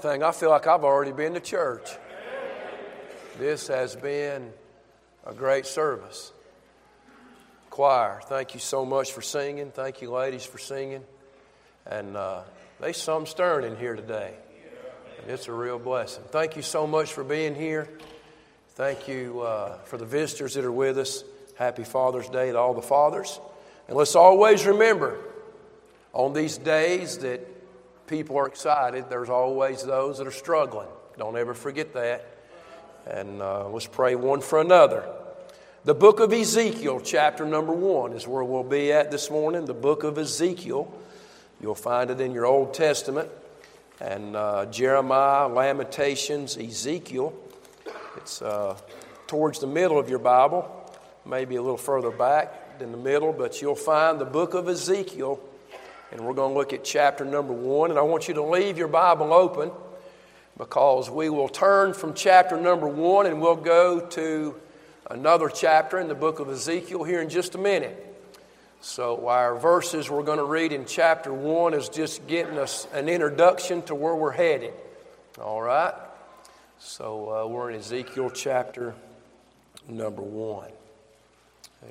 thing, I feel like I've already been to church. This has been a great service. Choir, thank you so much for singing. Thank you, ladies, for singing. And uh, there's some stern in here today. And it's a real blessing. Thank you so much for being here. Thank you uh, for the visitors that are with us. Happy Father's Day to all the fathers. And let's always remember on these days that people are excited, there's always those that are struggling. Don't ever forget that. And uh, let's pray one for another. The book of Ezekiel, chapter number one, is where we'll be at this morning. The book of Ezekiel. You'll find it in your Old Testament. And uh, Jeremiah, Lamentations, Ezekiel. It's uh, towards the middle of your Bible, maybe a little further back than the middle, but you'll find the book of Ezekiel. And we're going to look at chapter number one. And I want you to leave your Bible open because we will turn from chapter number one and we'll go to another chapter in the book of Ezekiel here in just a minute. So, our verses we're going to read in chapter 1 is just getting us an introduction to where we're headed. All right? So, uh, we're in Ezekiel chapter number 1.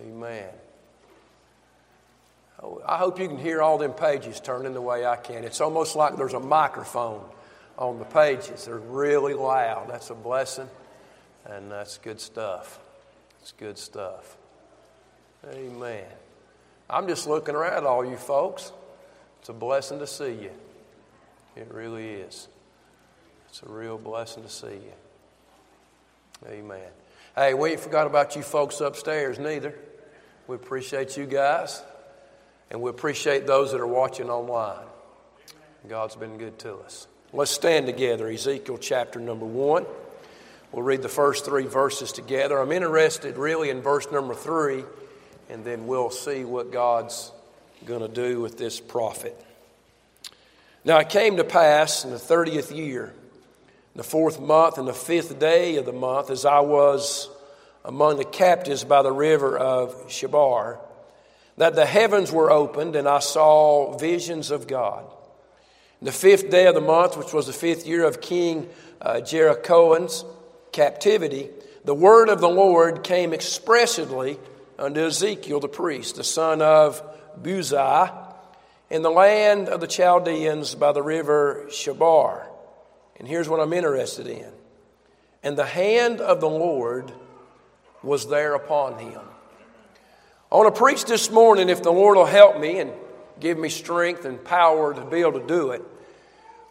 Amen. I hope you can hear all them pages turning the way I can. It's almost like there's a microphone on the pages. They're really loud. That's a blessing, and that's good stuff. It's good stuff. Amen. I'm just looking around all you folks. It's a blessing to see you. It really is. It's a real blessing to see you. Amen. Hey, we ain't forgot about you folks upstairs neither. We appreciate you guys, and we appreciate those that are watching online. God's been good to us. Let's stand together. Ezekiel chapter number one. We'll read the first three verses together. I'm interested really in verse number three, and then we'll see what God's going to do with this prophet. Now it came to pass in the 30th year, the fourth month, and the fifth day of the month, as I was among the captives by the river of Chebar, that the heavens were opened, and I saw visions of God. The fifth day of the month, which was the fifth year of King uh, Jehoiakim's captivity, the word of the Lord came expressly unto Ezekiel the priest, the son of Buzi, in the land of the Chaldeans by the river Chebar. And here's what I'm interested in. And the hand of the Lord was there upon him. I want to preach this morning, if the Lord will help me and give me strength and power to be able to do it.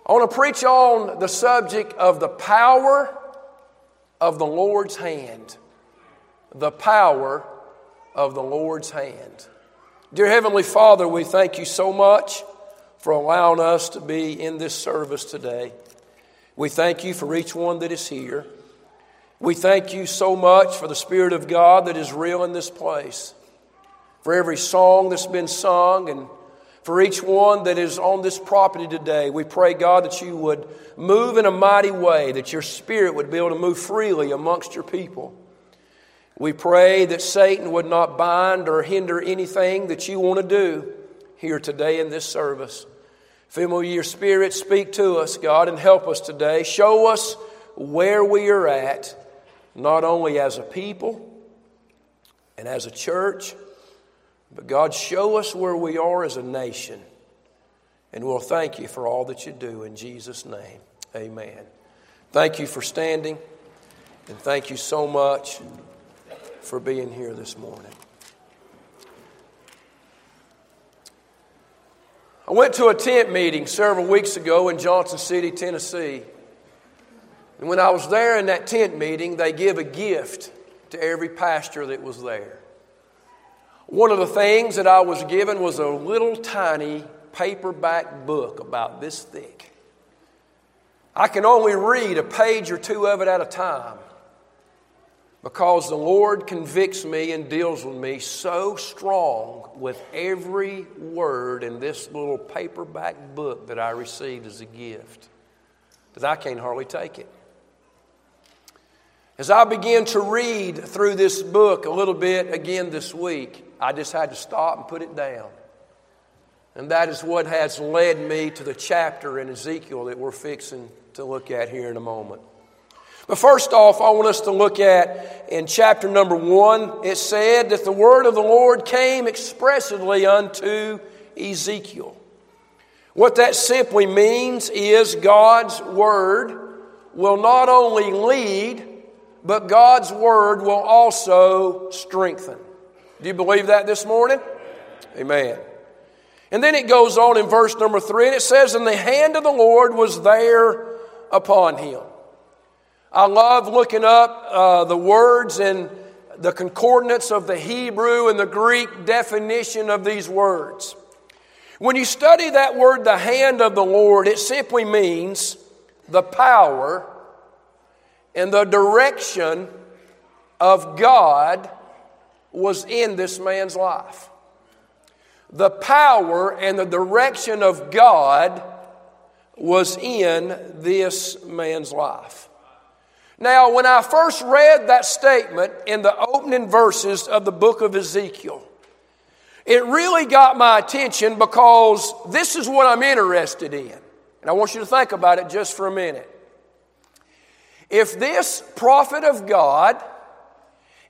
I want to preach on the subject of the power of the Lord's hand. The power of the Lord's hand. Dear Heavenly Father, we thank you so much for allowing us to be in this service today. We thank you for each one that is here. We thank you so much for the Spirit of God that is real in this place, for every song that's been sung and for each one that is on this property today, we pray, God, that you would move in a mighty way, that your spirit would be able to move freely amongst your people. We pray that Satan would not bind or hinder anything that you want to do here today in this service. Fill your spirit, speak to us, God, and help us today. Show us where we are at, not only as a people and as a church but God, show us where we are as a nation. And we'll thank you for all that you do in Jesus' name. Amen. Thank you for standing. And thank you so much for being here this morning. I went to a tent meeting several weeks ago in Johnson City, Tennessee. And when I was there in that tent meeting, they give a gift to every pastor that was there. One of the things that I was given was a little tiny paperback book about this thick. I can only read a page or two of it at a time because the Lord convicts me and deals with me so strong with every word in this little paperback book that I received as a gift that I can't hardly take it. As I began to read through this book a little bit again this week, I just had to stop and put it down. And that is what has led me to the chapter in Ezekiel that we're fixing to look at here in a moment. But first off, I want us to look at in chapter number one, it said that the word of the Lord came expressly unto Ezekiel. What that simply means is God's word will not only lead, but God's word will also strengthen. Do you believe that this morning? Amen. And then it goes on in verse number three, and it says, And the hand of the Lord was there upon him. I love looking up uh, the words and the concordance of the Hebrew and the Greek definition of these words. When you study that word, the hand of the Lord, it simply means the power and the direction of God was in this man's life the power and the direction of God was in this man's life. Now, when I first read that statement in the opening verses of the book of Ezekiel, it really got my attention because this is what I'm interested in. And I want you to think about it just for a minute. If this prophet of God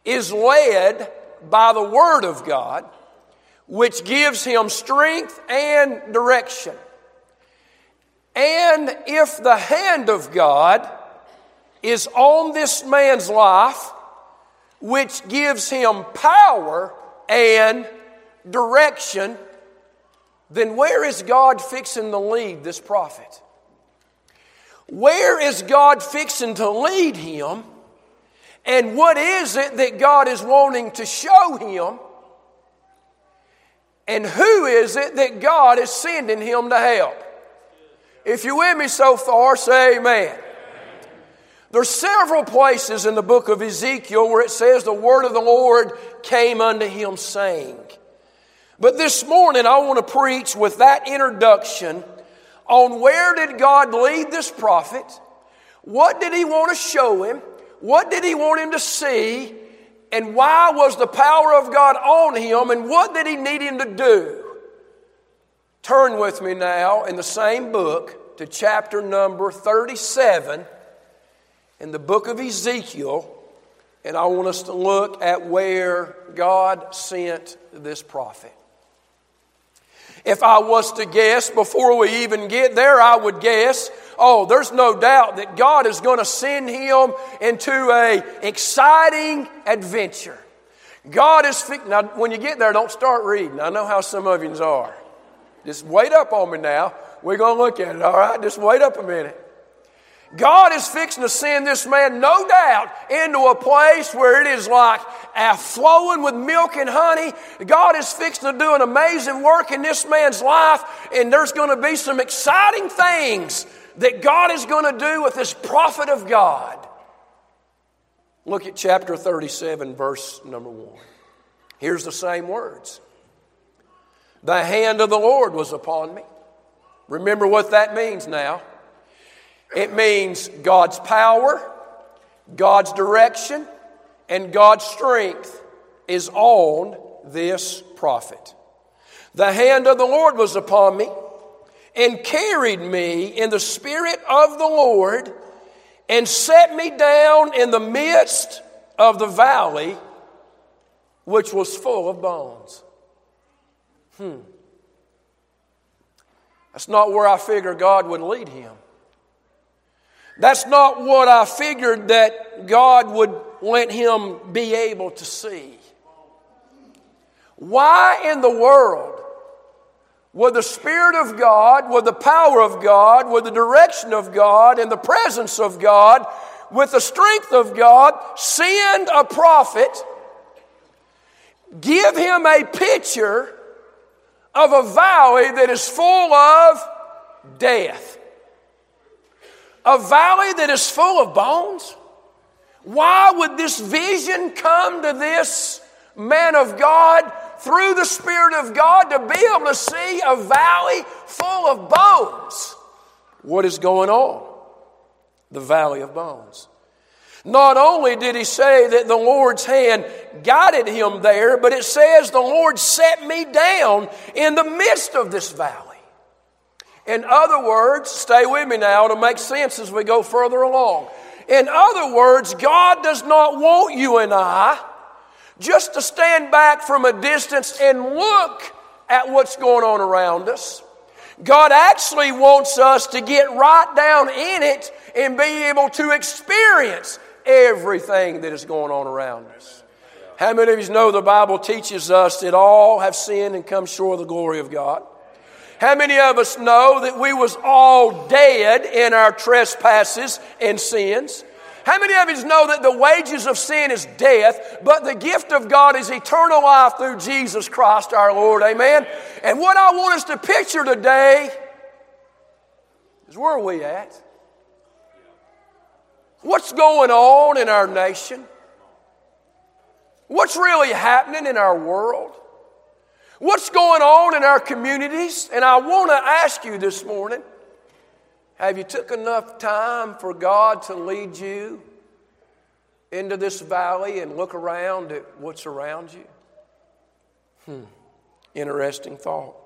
is led by the Word of God, which gives him strength and direction. And if the hand of God is on this man's life, which gives him power and direction, then where is God fixing to lead this prophet? Where is God fixing to lead him? And what is it that God is wanting to show him? And who is it that God is sending him to help? If you're with me so far, say amen. There's several places in the book of Ezekiel where it says the word of the Lord came unto him saying. But this morning I want to preach with that introduction on where did God lead this prophet? What did he want to show him? What did he want him to see? And why was the power of God on him? And what did he need him to do? Turn with me now in the same book to chapter number 37 in the book of Ezekiel. And I want us to look at where God sent this prophet. If I was to guess before we even get there, I would guess oh, there's no doubt that God is going to send him into a exciting adventure. God is now when you get there, don't start reading. I know how some of you are. Just wait up on me now. We're going to look at it, all right? Just wait up a minute. God is fixing to send this man, no doubt, into a place where it is like flowing with milk and honey. God is fixing to do an amazing work in this man's life, and there's going to be some exciting things that God is going to do with this prophet of God. Look at chapter 37, verse number 1. Here's the same words The hand of the Lord was upon me. Remember what that means now. It means God's power, God's direction, and God's strength is on this prophet. The hand of the Lord was upon me and carried me in the Spirit of the Lord and set me down in the midst of the valley, which was full of bones. Hmm. That's not where I figure God would lead him. That's not what I figured that God would let him be able to see. Why in the world with the Spirit of God, with the power of God, with the direction of God, and the presence of God, with the strength of God, send a prophet, give him a picture of a valley that is full of death. A valley that is full of bones? Why would this vision come to this man of God through the Spirit of God to be able to see a valley full of bones. What is going on? The valley of bones. Not only did he say that the Lord's hand guided him there, but it says the Lord set me down in the midst of this valley. In other words, stay with me now to make sense as we go further along. In other words, God does not want you and I just to stand back from a distance and look at what's going on around us. God actually wants us to get right down in it and be able to experience everything that is going on around us. How many of you know the Bible teaches us that all have sinned and come short of the glory of God? How many of us know that we was all dead in our trespasses and sins? How many of you know that the wages of sin is death, but the gift of God is eternal life through Jesus Christ our Lord? Amen. And what I want us to picture today is where are we at? What's going on in our nation? What's really happening in our world? What's going on in our communities? And I want to ask you this morning have you took enough time for God to lead you into this valley and look around at what's around you? Hmm. Interesting thought.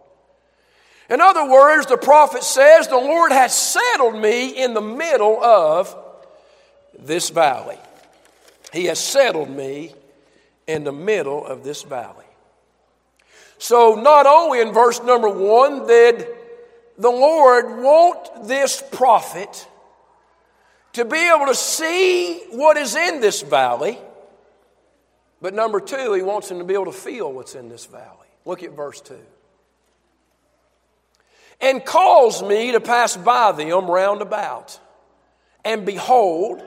In other words, the prophet says, The Lord has settled me in the middle of this valley. He has settled me in the middle of this valley. So, not only in verse number one did the Lord want this prophet to be able to see what is in this valley, but number two, he wants him to be able to feel what's in this valley. Look at verse 2. And calls me to pass by them round about. And behold,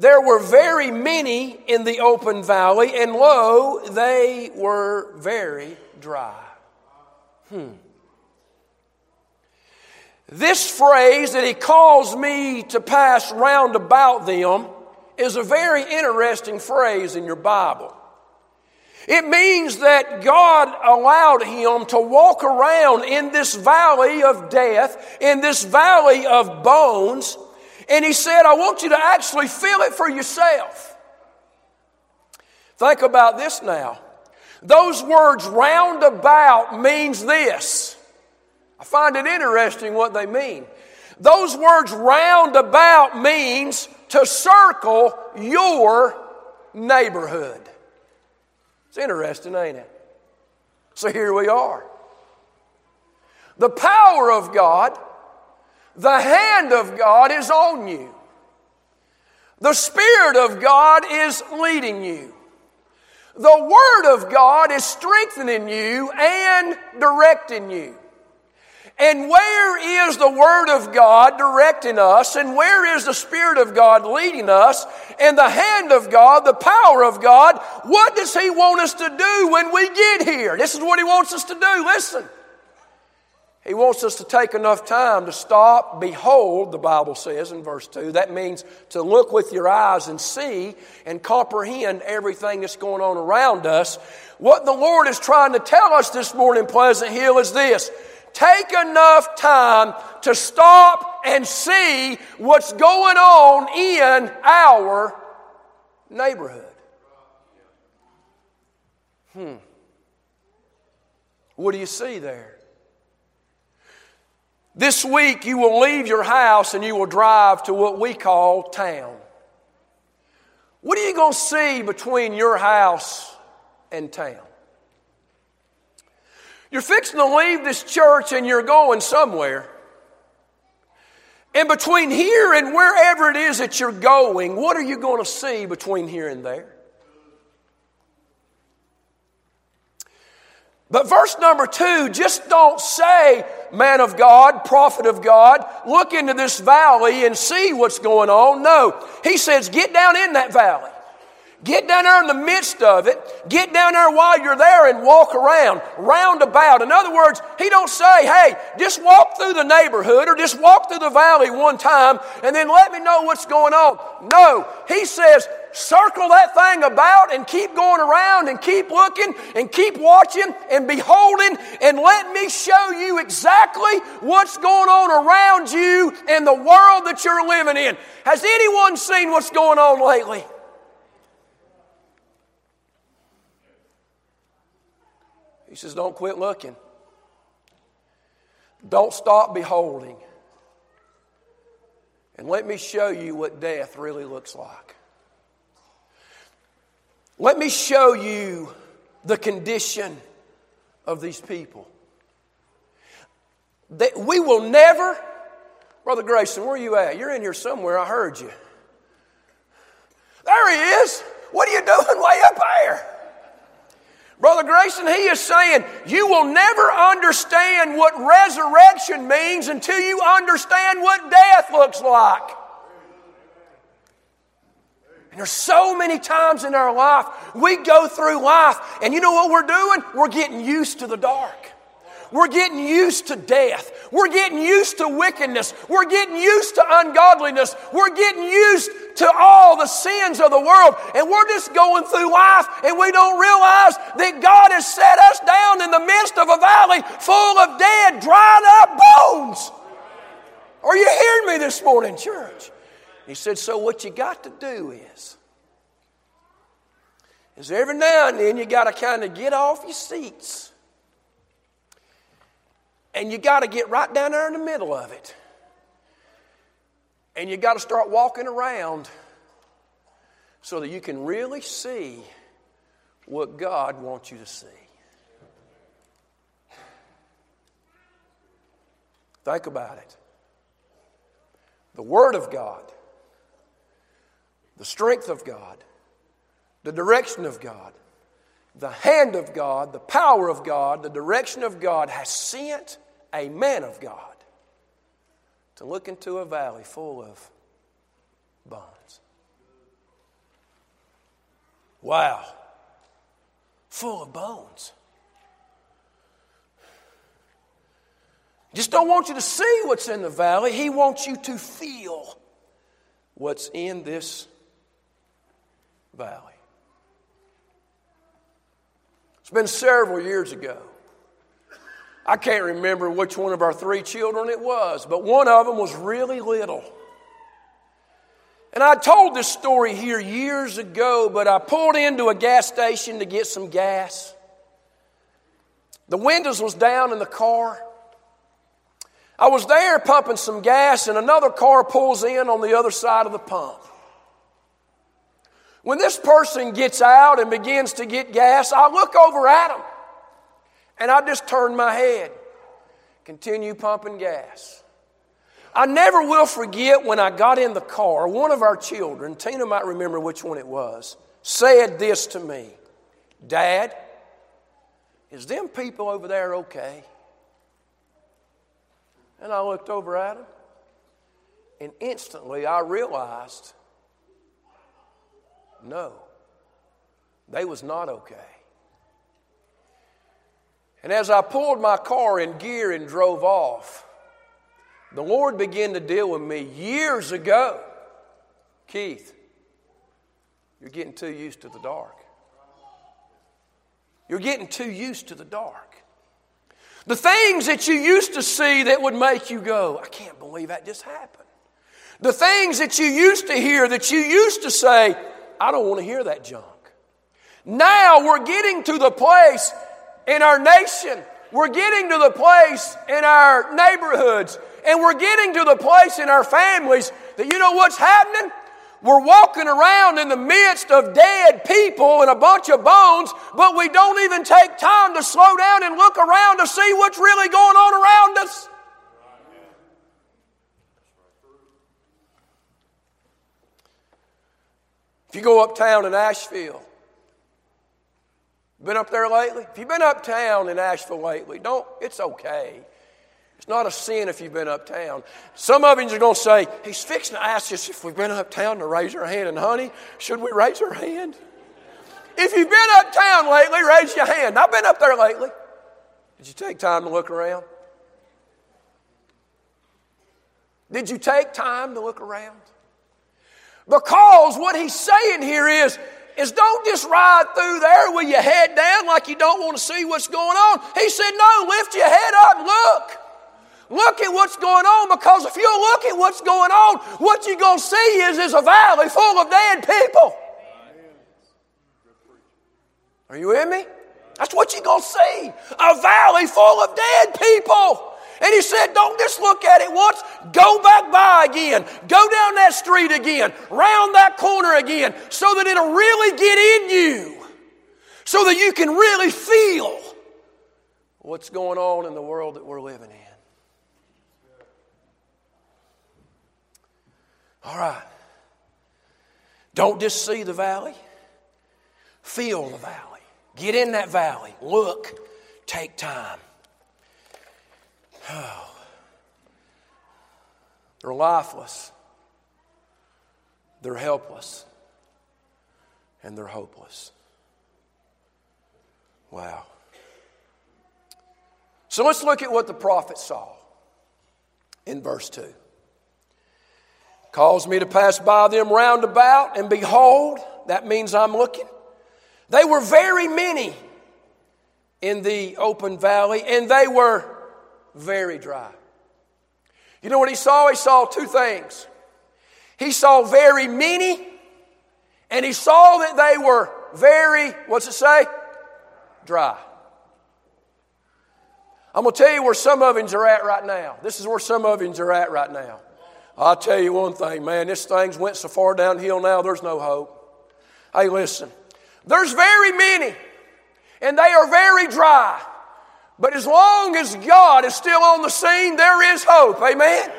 there were very many in the open valley, and lo, they were very dry. Hmm. This phrase that he calls me to pass round about them is a very interesting phrase in your Bible. It means that God allowed him to walk around in this valley of death, in this valley of bones, and he said, I want you to actually feel it for yourself. Think about this now. Those words roundabout means this. I find it interesting what they mean. Those words roundabout means to circle your neighborhood. It's interesting, ain't it? So here we are. The power of God the hand of God is on you. The Spirit of God is leading you. The Word of God is strengthening you and directing you. And where is the Word of God directing us? And where is the Spirit of God leading us? And the hand of God, the power of God, what does He want us to do when we get here? This is what He wants us to do. Listen. He wants us to take enough time to stop, behold, the Bible says in verse 2. That means to look with your eyes and see and comprehend everything that's going on around us. What the Lord is trying to tell us this morning, Pleasant Hill, is this take enough time to stop and see what's going on in our neighborhood. Hmm. What do you see there? This week, you will leave your house and you will drive to what we call town. What are you going to see between your house and town? You're fixing to leave this church and you're going somewhere. And between here and wherever it is that you're going, what are you going to see between here and there? But verse number two, just don't say, man of God, prophet of God, look into this valley and see what's going on. No. He says, get down in that valley. Get down there in the midst of it. Get down there while you're there and walk around, round about. In other words, he don't say, hey, just walk through the neighborhood or just walk through the valley one time and then let me know what's going on. No. He says, circle that thing about and keep going around and keep looking and keep watching and beholding and let me show you exactly what's going on around you and the world that you're living in. Has anyone seen what's going on lately? He says, Don't quit looking. Don't stop beholding. And let me show you what death really looks like. Let me show you the condition of these people. That we will never, Brother Grayson, where are you at? You're in here somewhere. I heard you. There he is. What are you doing way up there? Brother Grayson, he is saying you will never understand what resurrection means until you understand what death looks like. And there's so many times in our life we go through life, and you know what we're doing? We're getting used to the dark. We're getting used to death. We're getting used to wickedness. We're getting used to ungodliness. We're getting used to all the sins of the world. And we're just going through life and we don't realize that God has set us down in the midst of a valley full of dead, dried up bones. Are you hearing me this morning, church? He said, So what you got to do is, is every now and then you got to kind of get off your seats and you got to get right down there in the middle of it. And you got to start walking around so that you can really see what God wants you to see. Think about it. The Word of God, the strength of God, the direction of God, the hand of God, the power of God, the direction of God has sent a man of God to look into a valley full of bones. Wow. Full of bones. Just don't want you to see what's in the valley. He wants you to feel what's in this valley. It's been several years ago. I can't remember which one of our three children it was, but one of them was really little. And I told this story here years ago, but I pulled into a gas station to get some gas. The windows was down in the car. I was there pumping some gas, and another car pulls in on the other side of the pump. When this person gets out and begins to get gas, I look over at him and I just turn my head, continue pumping gas. I never will forget when I got in the car, one of our children, Tina might remember which one it was, said this to me Dad, is them people over there okay? And I looked over at him, and instantly I realized no, they was not okay. And as I pulled my car in gear and drove off, the Lord began to deal with me years ago. Keith, you're getting too used to the dark. You're getting too used to the dark. The things that you used to see that would make you go, I can't believe that just happened. The things that you used to hear that you used to say, I don't want to hear that junk. Now we're getting to the place in our nation, we're getting to the place in our neighborhoods, and we're getting to the place in our families that you know what's happening? We're walking around in the midst of dead people and a bunch of bones, but we don't even take time to slow down and look around to see what's really going on around us. If you go uptown in Asheville, been up there lately? If you've been uptown in Asheville lately, don't, it's okay. It's not a sin if you've been uptown. Some of you are going to say, He's fixing to ask us if we've been uptown to raise our hand. And honey, should we raise our hand? If you've been uptown lately, raise your hand. I've been up there lately. Did you take time to look around? Did you take time to look around? Because what he's saying here is, is don't just ride through there with your head down like you don't want to see what's going on. He said, no, lift your head up look. Look at what's going on because if you look at what's going on, what you're going to see is, is a valley full of dead people. Are you with me? That's what you're going to see a valley full of dead people. And he said, Don't just look at it once, go back by again, go down that street again, round that corner again, so that it'll really get in you, so that you can really feel what's going on in the world that we're living in. All right. Don't just see the valley, feel the valley. Get in that valley, look, take time. Oh. They're lifeless, they're helpless, and they're hopeless. Wow. So let's look at what the prophet saw in verse 2. Caused me to pass by them round about, and behold, that means I'm looking. They were very many in the open valley, and they were very dry. You know what he saw? He saw two things. He saw very many, and he saw that they were very, what's it say? Dry. I'm going to tell you where some of are at right now. This is where some of are at right now. I'll tell you one thing, man, this thing's went so far downhill now, there's no hope. Hey, listen, there's very many, and they are very dry. But as long as God is still on the scene, there is hope. Amen?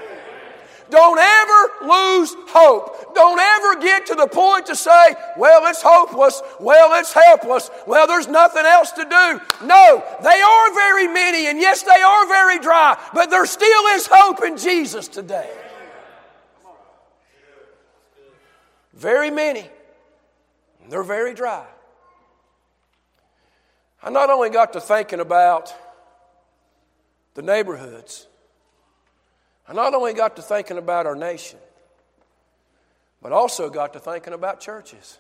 Don't ever lose hope. Don't ever get to the point to say, well, it's hopeless. Well, it's helpless. Well, there's nothing else to do. No, they are very many, and yes, they are very dry, but there still is hope in Jesus today. Very many. They're very dry. I not only got to thinking about the neighborhoods. I not only got to thinking about our nation, but also got to thinking about churches.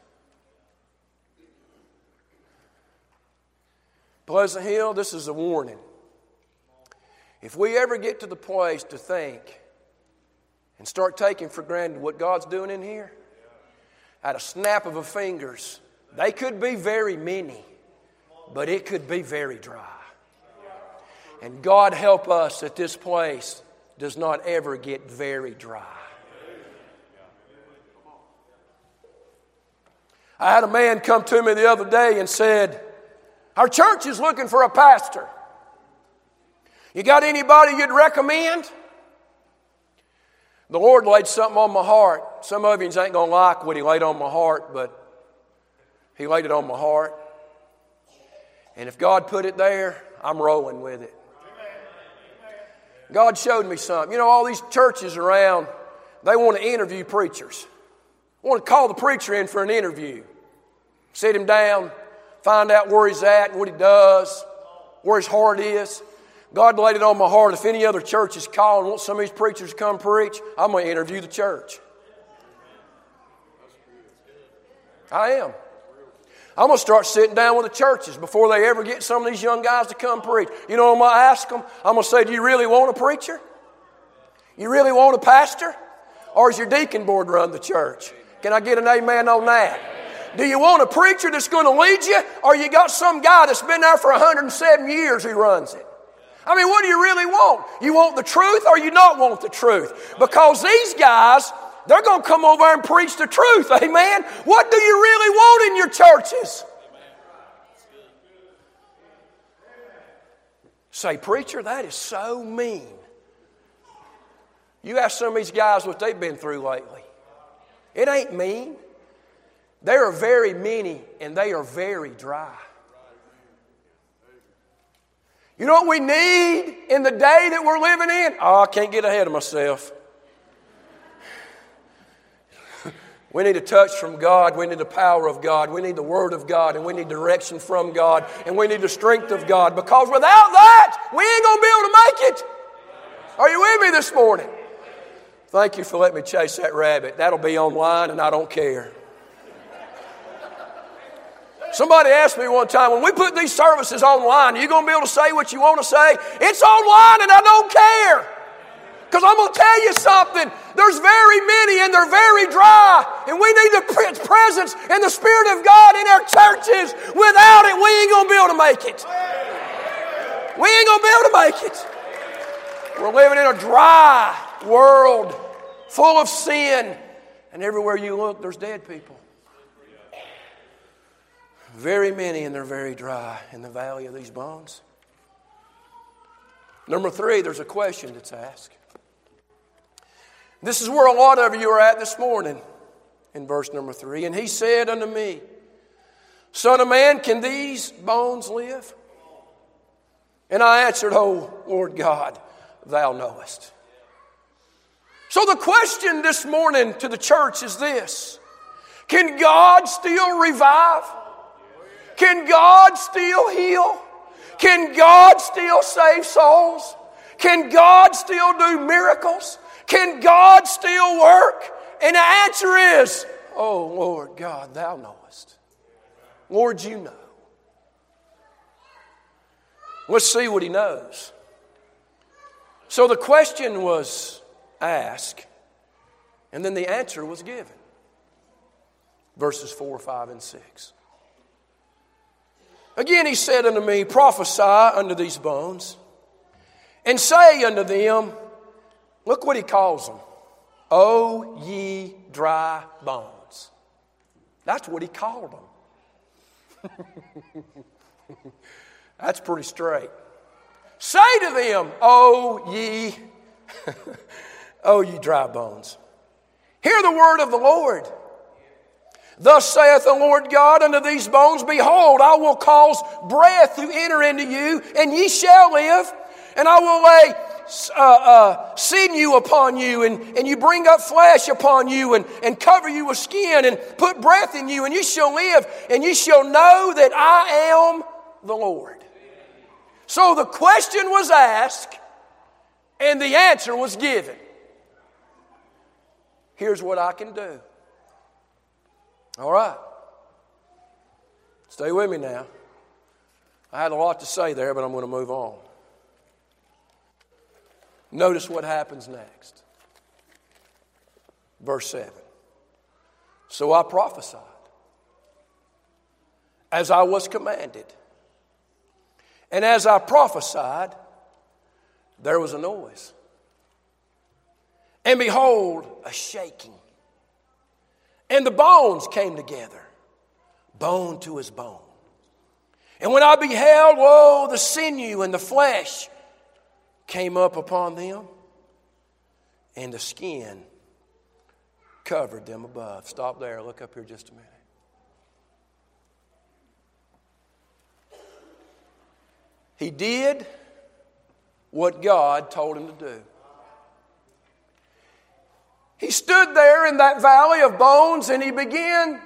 Pleasant Hill, this is a warning. If we ever get to the place to think and start taking for granted what God's doing in here, at a snap of a fingers, they could be very many, but it could be very dry. And God help us that this place does not ever get very dry. I had a man come to me the other day and said, Our church is looking for a pastor. You got anybody you'd recommend? The Lord laid something on my heart. Some of you ain't going to like what He laid on my heart, but He laid it on my heart. And if God put it there, I'm rolling with it. God showed me something. You know, all these churches around, they want to interview preachers. want to call the preacher in for an interview. Sit him down, find out where he's at and what he does, where his heart is. God laid it on my heart. If any other church is calling, want some of these preachers to come preach, I'm going to interview the church. I am. I'm going to start sitting down with the churches before they ever get some of these young guys to come preach. You know, I'm going to ask them, I'm going to say, Do you really want a preacher? You really want a pastor? Or is your deacon board run the church? Can I get an amen on that? Do you want a preacher that's going to lead you? Or you got some guy that's been there for 107 years who runs it? I mean, what do you really want? You want the truth or you not want the truth? Because these guys, they're going to come over and preach the truth. Amen. What do you really want in your churches? Say, preacher, that is so mean. You ask some of these guys what they've been through lately. It ain't mean. There are very many, and they are very dry. You know what we need in the day that we're living in? Oh, I can't get ahead of myself. We need a touch from God. We need the power of God. We need the Word of God. And we need direction from God. And we need the strength of God. Because without that, we ain't going to be able to make it. Are you with me this morning? Thank you for letting me chase that rabbit. That'll be online, and I don't care. Somebody asked me one time, when we put these services online, are you going to be able to say what you want to say? It's online, and I don't care. Because I'm going to tell you something. There's very many, and they're very dry. And we need the presence and the Spirit of God in our churches. Without it, we ain't going to be able to make it. We ain't going to be able to make it. We're living in a dry world full of sin. And everywhere you look, there's dead people. Very many, and they're very dry in the valley of these bones. Number three, there's a question that's asked. This is where a lot of you are at this morning in verse number three. And he said unto me, Son of man, can these bones live? And I answered, Oh, Lord God, thou knowest. So the question this morning to the church is this Can God still revive? Can God still heal? Can God still save souls? Can God still do miracles? Can God still work? And the answer is, Oh Lord God, thou knowest. Lord, you know. Let's see what he knows. So the question was asked, and then the answer was given. Verses 4, 5, and 6. Again he said unto me, Prophesy unto these bones, and say unto them, Look what he calls them. O oh, ye dry bones. That's what he called them. That's pretty straight. Say to them, O ye, O oh, ye dry bones. Hear the word of the Lord. Thus saith the Lord God unto these bones, Behold, I will cause breath to enter into you, and ye shall live, and I will lay uh, uh, sinew upon you, and, and you bring up flesh upon you, and, and cover you with skin, and put breath in you, and you shall live, and you shall know that I am the Lord. So the question was asked, and the answer was given. Here's what I can do. All right. Stay with me now. I had a lot to say there, but I'm going to move on. Notice what happens next. Verse 7. So I prophesied as I was commanded. And as I prophesied, there was a noise. And behold, a shaking. And the bones came together, bone to his bone. And when I beheld, lo, the sinew and the flesh came up upon them, and the skin covered them above. Stop there. Look up here just a minute. He did what God told him to do. He stood there in that valley of bones and he began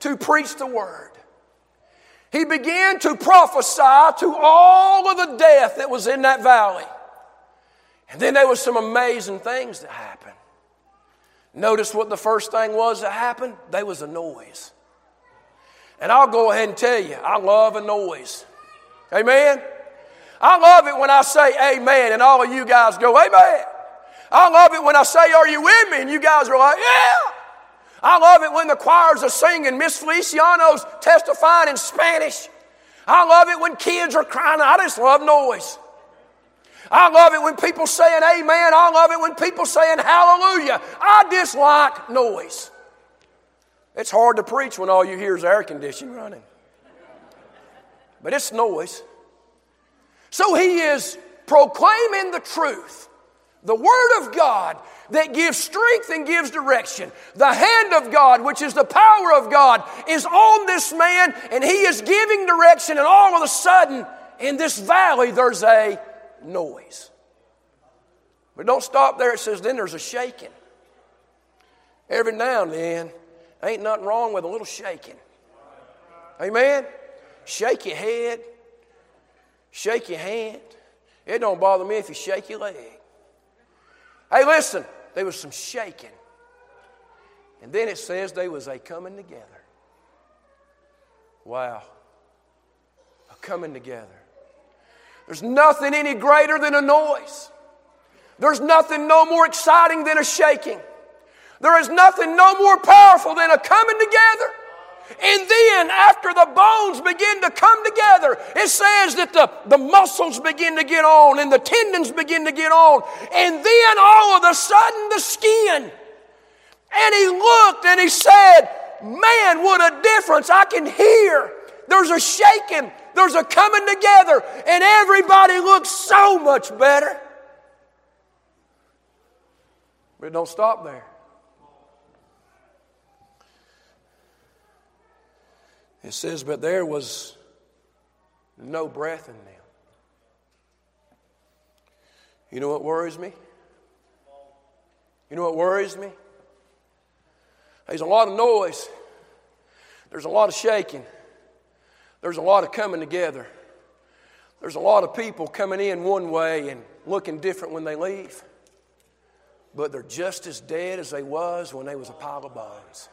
to preach the word. He began to prophesy to all of the death that was in that valley. And then there was some amazing things that happened. Notice what the first thing was that happened? There was a noise. And I'll go ahead and tell you, I love a noise. Amen? I love it when I say amen and all of you guys go, amen. I love it when I say, Are you with me? And you guys are like, Yeah. I love it when the choirs are singing, Miss Feliciano's testifying in Spanish. I love it when kids are crying. I just love noise. I love it when people saying amen. I love it when people saying hallelujah. I dislike noise. It's hard to preach when all you hear is air conditioning running. But it's noise. So he is proclaiming the truth. The Word of God that gives strength and gives direction. The hand of God, which is the power of God, is on this man and he is giving direction, and all of a sudden, in this valley, there's a noise. But don't stop there. It says, then there's a shaking. Every now and then, ain't nothing wrong with a little shaking. Amen? Shake your head, shake your hand. It don't bother me if you shake your leg. Hey, listen, There was some shaking. And then it says they was a coming together. Wow. A coming together. There's nothing any greater than a noise. There's nothing no more exciting than a shaking. There is nothing no more powerful than a coming together. And then, after the bones begin to come together, it says that the, the muscles begin to get on and the tendons begin to get on. And then, all of a sudden, the skin. And he looked and he said, Man, what a difference I can hear. There's a shaking, there's a coming together, and everybody looks so much better. But don't stop there. It says, But there was no breath in them. You know what worries me? You know what worries me? There's a lot of noise. There's a lot of shaking. There's a lot of coming together. There's a lot of people coming in one way and looking different when they leave. But they're just as dead as they was when they was a pile of bones.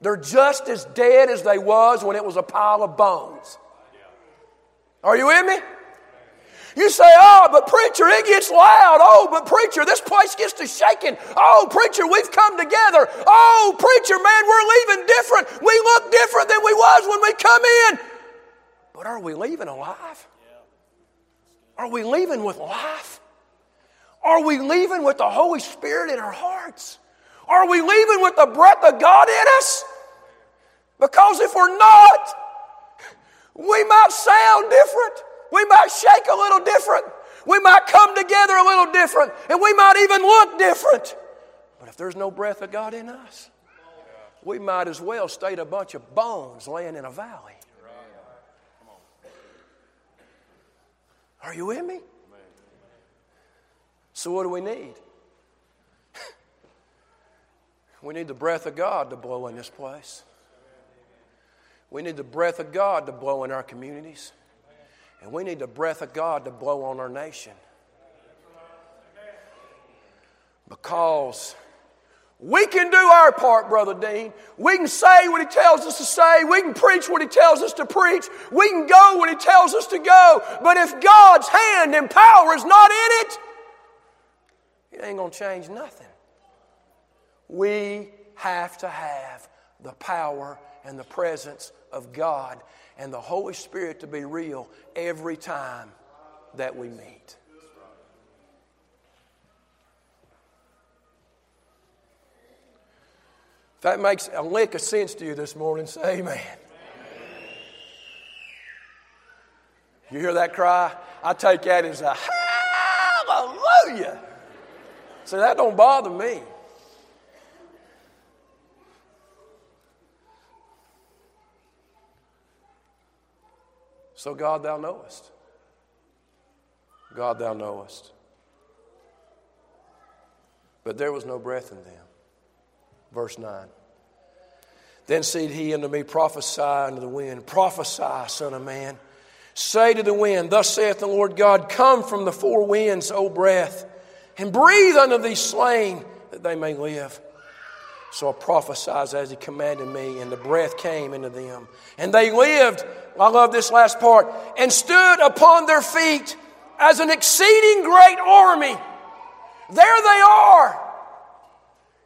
They're just as dead as they was when it was a pile of bones. Are you with me? You say, oh, but preacher, it gets loud. Oh, but preacher, this place gets to shaking. Oh, preacher, we've come together. Oh, preacher, man, we're leaving different. We look different than we was when we come in. But are we leaving alive? Are we leaving with life? Are we leaving with the Holy Spirit in our hearts? Are we leaving with the breath of God in us? Because if we're not, we might sound different. We might shake a little different. We might come together a little different. And we might even look different. But if there's no breath of God in us, we might as well stay a bunch of bones laying in a valley. Are you with me? So, what do we need? We need the breath of God to blow in this place. We need the breath of God to blow in our communities. And we need the breath of God to blow on our nation. Because we can do our part, Brother Dean. We can say what He tells us to say. We can preach what He tells us to preach. We can go when He tells us to go. But if God's hand and power is not in it, it ain't going to change nothing. We have to have the power and the presence of God and the Holy Spirit to be real every time that we meet. If that makes a lick of sense to you this morning, say amen. You hear that cry? I take that as a hallelujah. So that don't bother me. So, God, thou knowest. God, thou knowest. But there was no breath in them. Verse 9. Then said he unto me, Prophesy unto the wind, prophesy, Son of Man. Say to the wind, Thus saith the Lord God, Come from the four winds, O breath, and breathe unto these slain, that they may live. So I prophesied as he commanded me, and the breath came into them. And they lived, I love this last part, and stood upon their feet as an exceeding great army. There they are.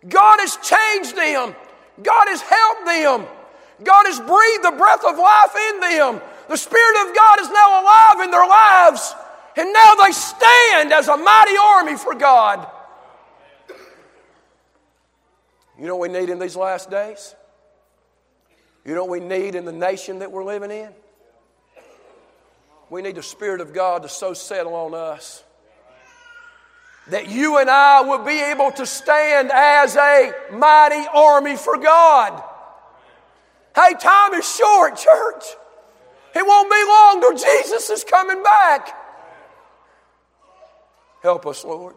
God has changed them. God has helped them. God has breathed the breath of life in them. The Spirit of God is now alive in their lives. And now they stand as a mighty army for God. You know what we need in these last days? You know what we need in the nation that we're living in? We need the Spirit of God to so settle on us that you and I will be able to stand as a mighty army for God. Hey, time is short, church. It won't be long till Jesus is coming back. Help us, Lord.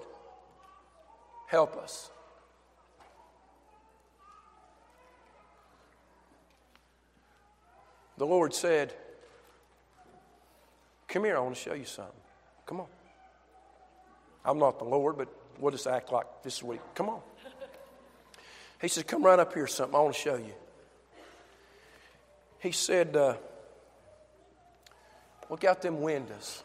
Help us. The Lord said, Come here, I want to show you something. Come on. I'm not the Lord, but we'll just act like this week. Come on. He said, Come right up here, something I want to show you. He said, uh, Look out them windows.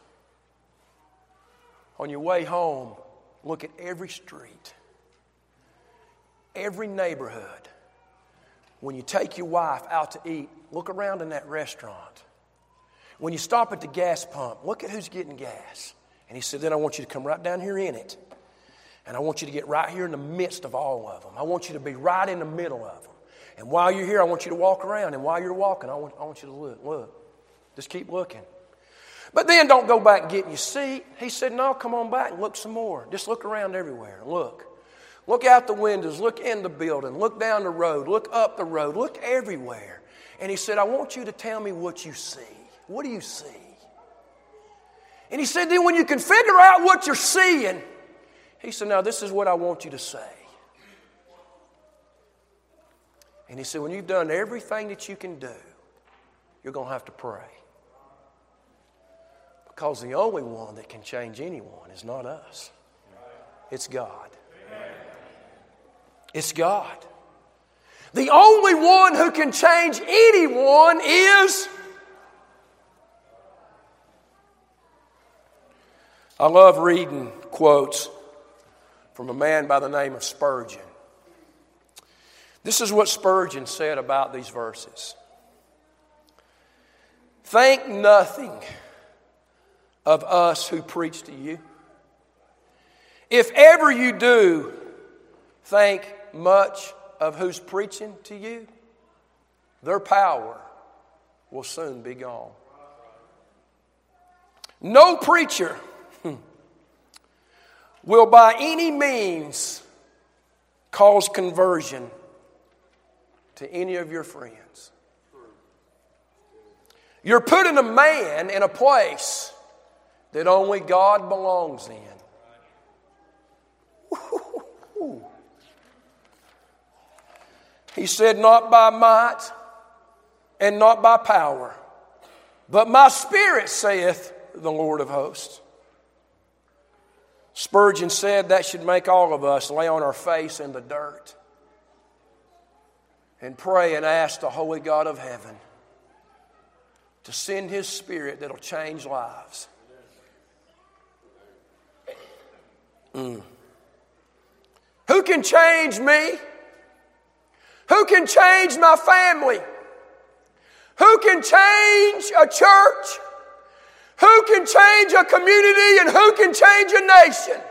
On your way home, look at every street, every neighborhood. When you take your wife out to eat, look around in that restaurant. When you stop at the gas pump, look at who's getting gas. And he said, Then I want you to come right down here in it. And I want you to get right here in the midst of all of them. I want you to be right in the middle of them. And while you're here, I want you to walk around. And while you're walking, I want, I want you to look. Look. Just keep looking. But then don't go back and get in your seat. He said, No, come on back and look some more. Just look around everywhere. Look. Look out the windows. Look in the building. Look down the road. Look up the road. Look everywhere. And he said, I want you to tell me what you see. What do you see? And he said, Then when you can figure out what you're seeing, he said, Now this is what I want you to say. And he said, When you've done everything that you can do, you're going to have to pray. Because the only one that can change anyone is not us, it's God. It's God. The only one who can change anyone is. I love reading quotes from a man by the name of Spurgeon. This is what Spurgeon said about these verses Think nothing of us who preach to you. If ever you do think much of who's preaching to you, their power will soon be gone. No preacher will by any means cause conversion to any of your friends. You're putting a man in a place that only God belongs in. He said, Not by might and not by power, but my spirit saith the Lord of hosts. Spurgeon said that should make all of us lay on our face in the dirt and pray and ask the Holy God of heaven to send His Spirit that'll change lives. Mm. Who can change me? Who can change my family? Who can change a church? Who can change a community and who can change a nation?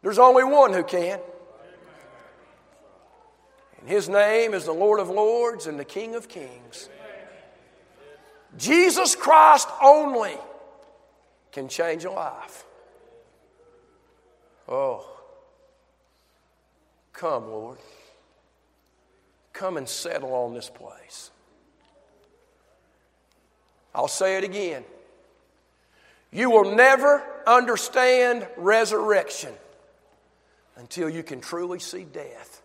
There's only one who can. And his name is the Lord of Lords and the King of Kings. Jesus Christ only can change a life. Oh, come, Lord. Come and settle on this place. I'll say it again. You will never understand resurrection until you can truly see death.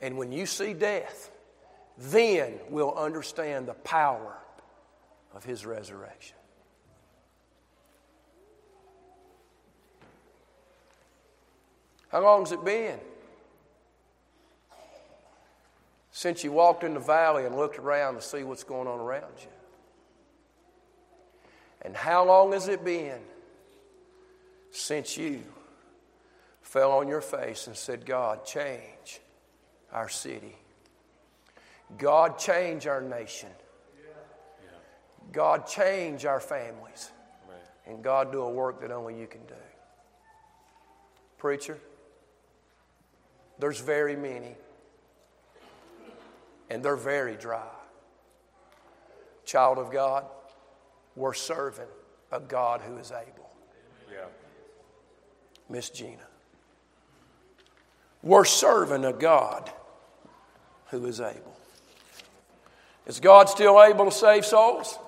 And when you see death, then we'll understand the power of His resurrection. How long's it been? since you walked in the valley and looked around to see what's going on around you? And how long has it been since you fell on your face and said, God, change our city? God, change our nation. God, change our families. And God, do a work that only you can do. Preacher, there's very many and they're very dry. Child of God, we're serving a God who is able. Yeah. Miss Gina. We're serving a God who is able. Is God still able to save souls?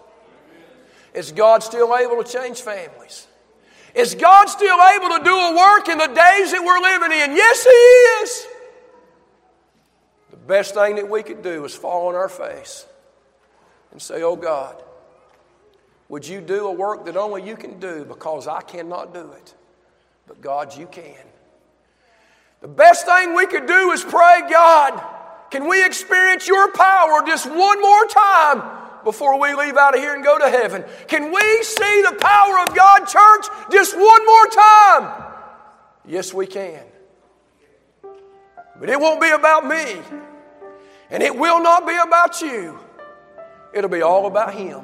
Is God still able to change families? Is God still able to do a work in the days that we're living in? Yes, He is The best thing that we could do is fall on our face and say, Oh God, would you do a work that only you can do because I cannot do it? But God, you can. The best thing we could do is pray, God, can we experience your power just one more time before we leave out of here and go to heaven? Can we see the power of God, church, just one more time? Yes, we can. But it won't be about me, and it will not be about you. It'll be all about Him.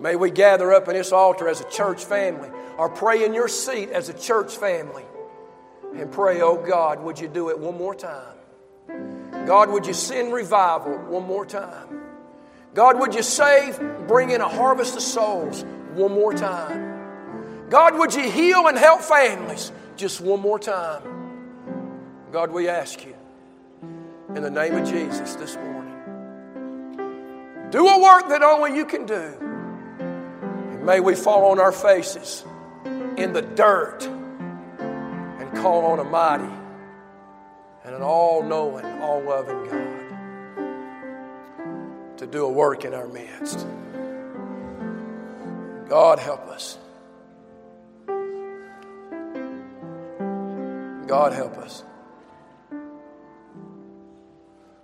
May we gather up in this altar as a church family, or pray in your seat as a church family, and pray, oh God, would you do it one more time? God, would you send revival one more time? God, would you save, bring in a harvest of souls one more time? God, would you heal and help families just one more time? God, we ask you in the name of Jesus this morning. Do a work that only you can do. May we fall on our faces in the dirt and call on a mighty and an all knowing, all loving God to do a work in our midst. God, help us. God, help us.